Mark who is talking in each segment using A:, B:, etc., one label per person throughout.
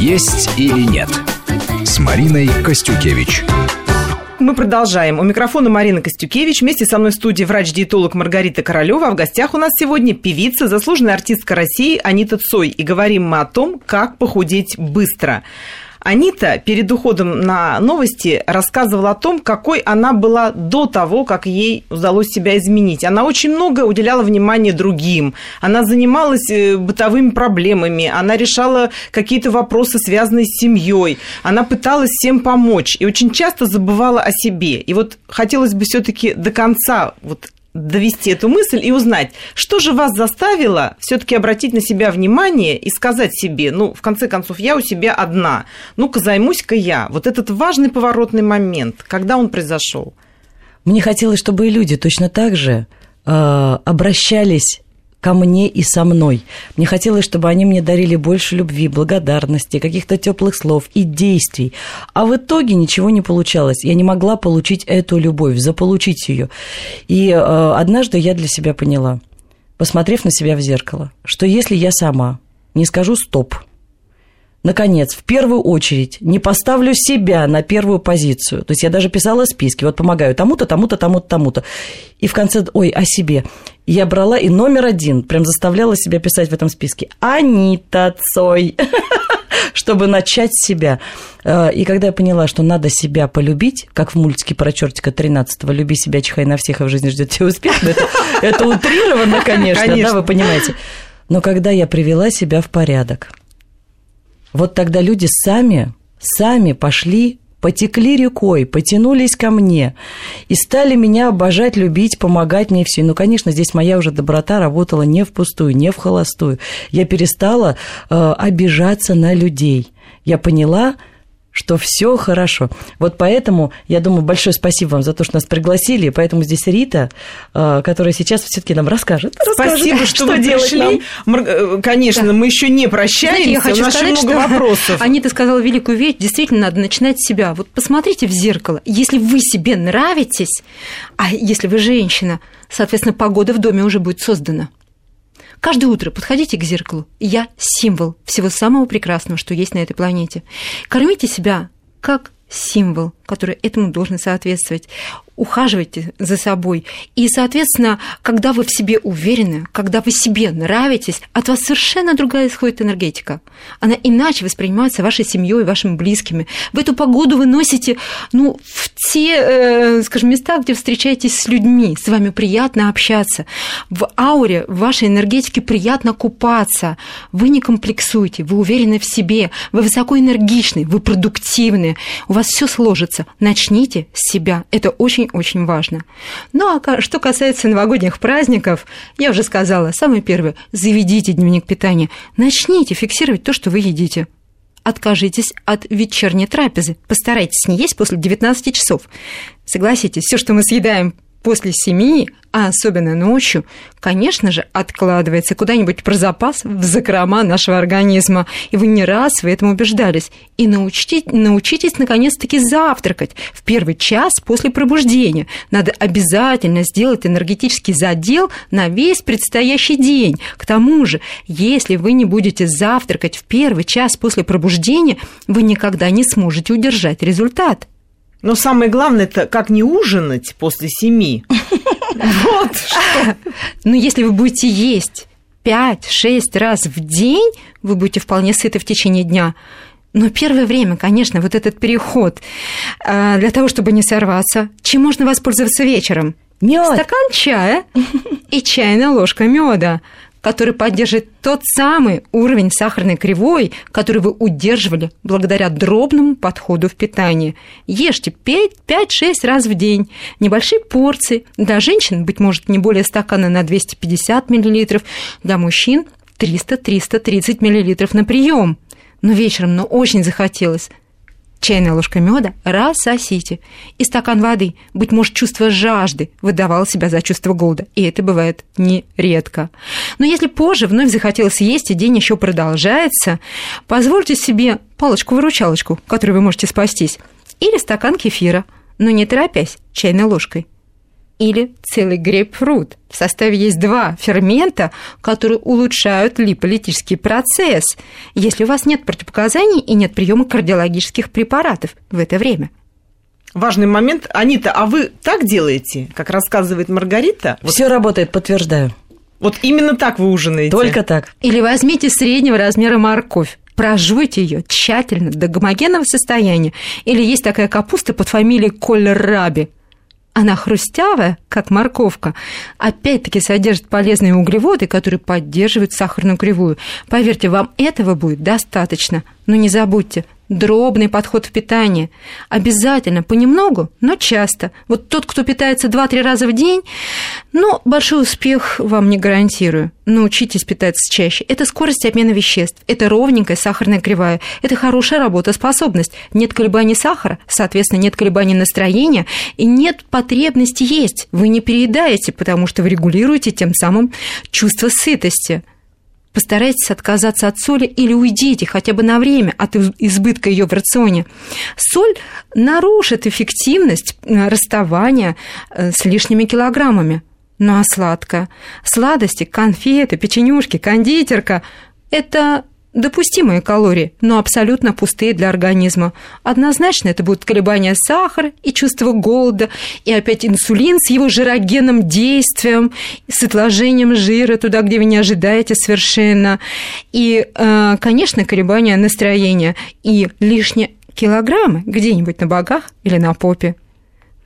A: «Есть или нет» с Мариной Костюкевич.
B: Мы продолжаем. У микрофона Марина Костюкевич. Вместе со мной в студии врач-диетолог Маргарита Королева. А в гостях у нас сегодня певица, заслуженная артистка России Анита Цой. И говорим мы о том, как похудеть быстро. Анита перед уходом на новости рассказывала о том, какой она была до того, как ей удалось себя изменить. Она очень много уделяла внимания другим. Она занималась э, бытовыми проблемами. Она решала какие-то вопросы, связанные с семьей. Она пыталась всем помочь и очень часто забывала о себе. И вот хотелось бы все-таки до конца вот довести эту мысль и узнать, что же вас заставило все-таки обратить на себя внимание и сказать себе, ну, в конце концов, я у себя одна, ну-ка займусь-ка я. Вот этот важный поворотный момент, когда он произошел?
C: Мне хотелось, чтобы и люди точно так же э, обращались ко мне и со мной. Мне хотелось, чтобы они мне дарили больше любви, благодарности, каких-то теплых слов и действий. А в итоге ничего не получалось. Я не могла получить эту любовь, заполучить ее. И э, однажды я для себя поняла, посмотрев на себя в зеркало, что если я сама не скажу «стоп», наконец, в первую очередь не поставлю себя на первую позицию. То есть я даже писала списки, вот помогаю тому-то, тому-то, тому-то, тому-то. И в конце, ой, о себе. Я брала и номер один, прям заставляла себя писать в этом списке. Анита Цой. чтобы начать себя. Э, и когда я поняла, что надо себя полюбить, как в мультике про чертика 13-го, «Люби себя, чихай на всех, а в жизни ждет тебя успех», это, это утрировано, конечно, конечно, да, вы понимаете. Но когда я привела себя в порядок, вот тогда люди сами, сами пошли потекли рекой, потянулись ко мне и стали меня обожать, любить, помогать мне все. Ну, конечно, здесь моя уже доброта работала не впустую, не в холостую. Я перестала э, обижаться на людей. Я поняла, что все хорошо. Вот поэтому, я думаю, большое спасибо вам за то, что нас пригласили. Поэтому здесь Рита, э, которая сейчас все-таки нам расскажет.
B: Спасибо, расскажет, что, что вы пришли. Нам. Э, конечно, да. мы еще не прощаемся. Знаете, я хочу У нас сказать, много что вопросов.
D: Анита сказала великую вещь. Действительно, надо начинать с себя. Вот посмотрите в зеркало. Если вы себе нравитесь, а если вы женщина, соответственно, погода в доме уже будет создана. Каждое утро подходите к зеркалу. Я символ всего самого прекрасного, что есть на этой планете. Кормите себя как символ, который этому должен соответствовать ухаживайте за собой. И, соответственно, когда вы в себе уверены, когда вы себе нравитесь, от вас совершенно другая исходит энергетика. Она иначе воспринимается вашей семьей, вашими близкими. В эту погоду вы носите, ну, в те, э, скажем, места, где встречаетесь с людьми, с вами приятно общаться. В ауре, в вашей энергетике приятно купаться. Вы не комплексуете, вы уверены в себе, вы высокоэнергичны, вы продуктивны, у вас все сложится. Начните с себя. Это очень очень важно. Ну а что касается новогодних праздников, я уже сказала, самое первое, заведите дневник питания, начните фиксировать то, что вы едите. Откажитесь от вечерней трапезы. Постарайтесь не есть после 19 часов. Согласитесь, все, что мы съедаем после семи, а особенно ночью, конечно же, откладывается куда-нибудь про запас в закрома нашего организма. И вы не раз в этом убеждались. И научитесь, научитесь наконец-таки завтракать в первый час после пробуждения. Надо обязательно сделать энергетический задел на весь предстоящий день. К тому же, если вы не будете завтракать в первый час после пробуждения, вы никогда не сможете удержать результат.
B: Но самое главное, это как не ужинать после семи. Вот что.
D: Ну, если вы будете есть 5-6 раз в день, вы будете вполне сыты в течение дня. Но первое время, конечно, вот этот переход а, для того, чтобы не сорваться, чем можно воспользоваться вечером?
C: Мед.
D: Стакан чая и чайная ложка меда который поддержит тот самый уровень сахарной кривой, который вы удерживали благодаря дробному подходу в питании. Ешьте 5-6 раз в день, небольшие порции. Для женщин, быть может, не более стакана на 250 мл, для мужчин 300-330 мл на прием. Но вечером, ну, очень захотелось чайная ложка меда рассосите. И стакан воды, быть может, чувство жажды выдавало себя за чувство голода. И это бывает нередко. Но если позже вновь захотелось есть, и день еще продолжается, позвольте себе палочку-выручалочку, которой вы можете спастись, или стакан кефира, но не торопясь, чайной ложкой. Или целый грейпфрут. В составе есть два фермента, которые улучшают липолитический процесс, если у вас нет противопоказаний и нет приема кардиологических препаратов в это время.
B: Важный момент. Анита, а вы так делаете, как рассказывает Маргарита?
C: Вот, Все работает, подтверждаю.
B: Вот именно так вы ужинаете?
C: Только так.
D: Или возьмите среднего размера морковь прожуйте ее тщательно до гомогенного состояния. Или есть такая капуста под фамилией кольраби. Она хрустявая, как морковка, опять-таки содержит полезные углеводы, которые поддерживают сахарную кривую. Поверьте, вам этого будет достаточно. Но не забудьте, дробный подход в питании. Обязательно, понемногу, но часто. Вот тот, кто питается 2-3 раза в день, ну, большой успех вам не гарантирую. Научитесь питаться чаще. Это скорость обмена веществ, это ровненькая сахарная кривая, это хорошая работоспособность. Нет колебаний сахара, соответственно, нет колебаний настроения и нет потребности есть. Вы не переедаете, потому что вы регулируете тем самым чувство сытости. Постарайтесь отказаться от соли или уйдите хотя бы на время от избытка ее в рационе. Соль нарушит эффективность э, расставания э, с лишними килограммами. Ну а сладкое? Сладости, конфеты, печенюшки, кондитерка – это допустимые калории, но абсолютно пустые для организма. Однозначно это будут колебания сахара и чувство голода, и опять инсулин с его жирогенным действием, с отложением жира туда, где вы не ожидаете совершенно, и, э, конечно, колебания настроения и лишние килограммы где-нибудь на богах или на попе.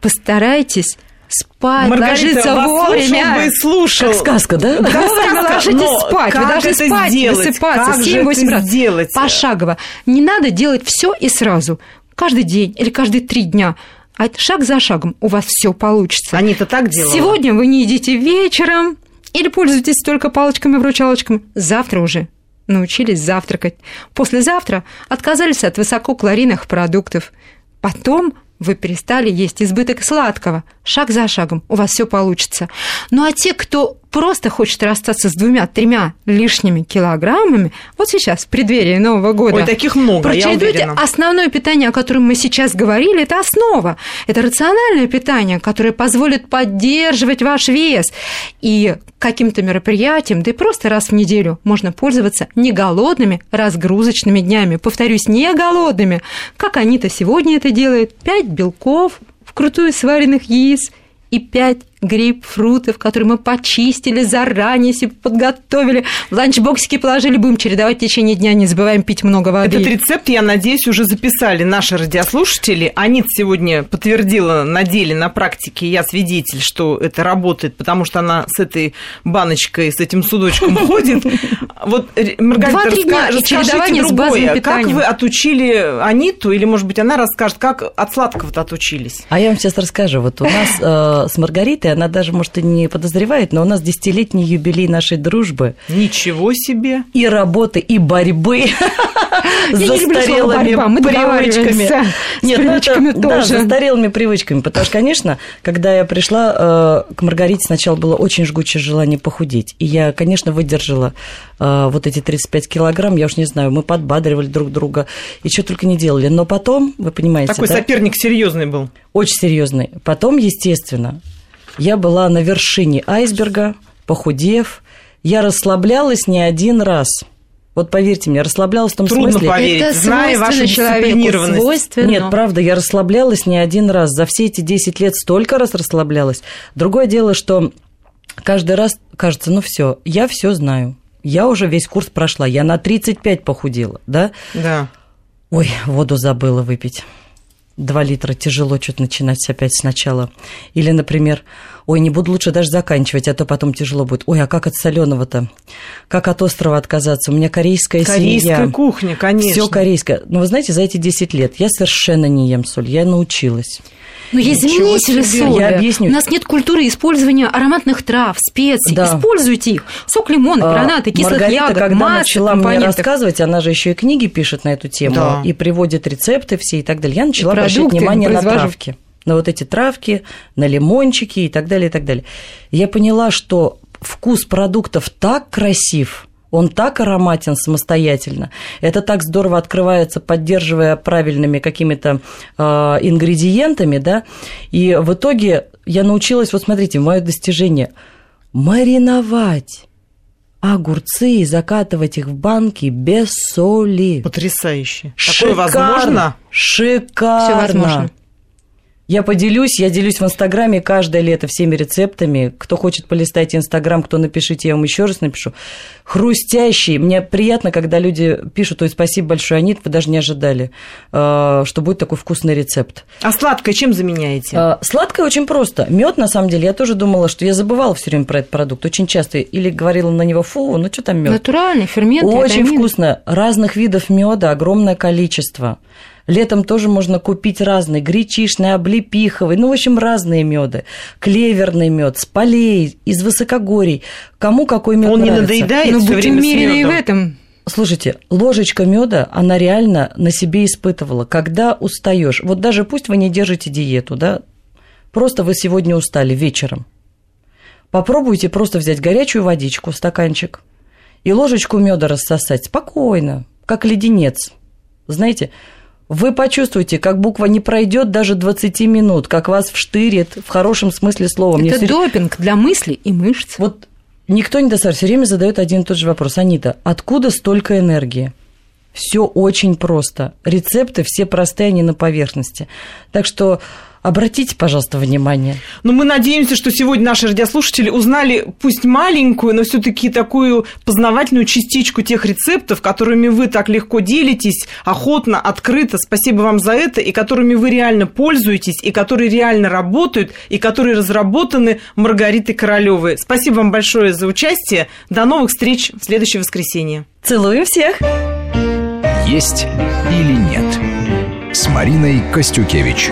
D: Постарайтесь спать,
B: Маргарита,
D: ложиться
B: вас
D: вовремя.
B: бы и слушал.
C: Как сказка, да?
B: Как сказка,
D: ложитесь
B: но
D: спать. Вы
B: как
D: должны
B: это
D: спать,
B: сделать?
D: высыпаться
B: Как же
D: 7-8
B: это
D: раз.
B: сделать?
D: Пошагово. Не надо делать все и сразу. Каждый день или каждые три дня. А это шаг за шагом у вас все получится.
B: Они-то так делают.
D: Сегодня вы не едите вечером или пользуетесь только палочками-вручалочками. Завтра уже научились завтракать. Послезавтра отказались от высококалорийных продуктов. Потом вы перестали есть избыток сладкого. Шаг за шагом у вас все получится. Ну а те, кто просто хочет расстаться с двумя-тремя лишними килограммами, вот сейчас, в преддверии Нового года.
B: Ой, таких много, я
D: Прочередуйте
B: уверена.
D: основное питание, о котором мы сейчас говорили, это основа. Это рациональное питание, которое позволит поддерживать ваш вес. И каким-то мероприятием, да и просто раз в неделю можно пользоваться не голодными разгрузочными днями. Повторюсь, не голодными, как они-то сегодня это делают. Пять белков, вкрутую сваренных яиц и пять грейпфрутов, которые мы почистили заранее, себе подготовили, в ланчбоксики положили, будем чередовать в течение дня, не забываем пить много воды.
B: Этот рецепт, я надеюсь, уже записали наши радиослушатели. Анит сегодня подтвердила на деле, на практике, я свидетель, что это работает, потому что она с этой баночкой, с этим судочком ходит. Вот, э, Маргарита,
D: и
B: расскажите другое. Как вы отучили Аниту, или, может быть, она расскажет, как от сладкого-то отучились?
C: А я вам сейчас расскажу. Вот у нас э, с Маргаритой, она даже, может, и не подозревает, но у нас десятилетний юбилей нашей дружбы.
B: Ничего себе!
C: И работы, и борьбы застарелыми привычками. Нет, ну это-
D: привычками
C: да,
D: тоже.
C: с застарелыми привычками. Потому что, конечно, когда я пришла э, к Маргарите, сначала было очень жгучее желание похудеть. И я, конечно, выдержала э, вот эти 35 килограмм. Я уж не знаю, мы подбадривали друг друга и что только не делали. Но потом, вы понимаете,
B: Такой
C: да?
B: соперник серьезный был.
C: Очень серьезный. Потом, естественно, я была на вершине айсберга, похудев. Я расслаблялась не один раз. Вот поверьте мне, расслаблялась в том
B: Трудно
C: смысле...
B: поверить,
D: Это
B: зная вашу
D: человеку.
C: Нет, правда, я расслаблялась не один раз. За все эти 10 лет столько раз расслаблялась. Другое дело, что каждый раз кажется, ну все, я все знаю. Я уже весь курс прошла, я на 35 похудела, да?
B: Да.
C: Ой, воду забыла выпить. Два литра тяжело что-то начинать опять сначала. Или, например, ой, не буду лучше даже заканчивать, а то потом тяжело будет. Ой, а как от соленого-то? Как от острова отказаться? У меня корейская,
B: Корейская
C: семья.
B: кухня, конечно.
C: Все корейское. Но вы знаете, за эти 10 лет я совершенно не ем соль, я научилась.
D: Но есть
B: Ничего
D: заменители
B: себе.
D: соли.
C: Я объясню.
D: У нас нет культуры использования ароматных трав, специй.
C: Да.
D: Используйте их. Сок лимона,
C: А,
D: гранаты, кислых
C: Маргарита,
D: ягод,
C: когда
D: масса
C: начала мне рассказывать, она же еще и книги пишет на эту тему
B: Да.
C: и приводит рецепты все и так далее. Я начала обращать внимание на травки. На вот эти травки, на лимончики и так далее, и так далее. Я поняла, что вкус продуктов так красив, Он так ароматен самостоятельно. Это так здорово открывается, поддерживая правильными какими-то э, ингредиентами, да. И в итоге я научилась, вот смотрите, мое достижение, мариновать огурцы и закатывать их в банки без соли.
B: Потрясающе.
C: Шикарно.
B: Такое возможно?
C: Шикарно.
D: Все возможно.
C: Я поделюсь, я делюсь в Инстаграме каждое лето всеми рецептами. Кто хочет полистать Инстаграм, кто напишите, я вам еще раз напишу. Хрустящий. Мне приятно, когда люди пишут, то есть спасибо большое, Анит, вы даже не ожидали, э, что будет такой вкусный рецепт.
B: А сладкое чем заменяете?
C: Э, сладкое очень просто. Мед, на самом деле, я тоже думала, что я забывала все время про этот продукт. Очень часто или говорила на него, фу, ну что там мед?
D: Натуральный фермент.
C: Очень вкусно. Разных видов меда огромное количество. Летом тоже можно купить разные, гречишный, облепиховый, ну, в общем, разные меды. Клеверный мед, с полей, из высокогорий. Кому какой мед
B: Он
C: нравится.
B: не надоедает
D: Но
B: все
D: будем
B: время с
D: уверены и в этом.
C: Слушайте, ложечка меда, она реально на себе испытывала. Когда устаешь, вот даже пусть вы не держите диету, да, просто вы сегодня устали вечером. Попробуйте просто взять горячую водичку, стаканчик, и ложечку меда рассосать спокойно, как леденец. Знаете, вы почувствуете, как буква не пройдет даже 20 минут, как вас вштырит в хорошем смысле слова.
D: Это
C: всё-
D: допинг для мыслей и мышц.
C: Вот никто не достает, все время задает один и тот же вопрос. Анита, откуда столько энергии? Все очень просто. Рецепты все простые, они на поверхности. Так что обратите, пожалуйста, внимание.
B: Но мы надеемся, что сегодня наши радиослушатели узнали, пусть маленькую, но все-таки такую познавательную частичку тех рецептов, которыми вы так легко делитесь, охотно, открыто. Спасибо вам за это, и которыми вы реально пользуетесь, и которые реально работают, и которые разработаны Маргаритой Королевой. Спасибо вам большое за участие. До новых встреч в следующее воскресенье.
C: Целую всех!
A: «Есть или нет» с Мариной Костюкевич.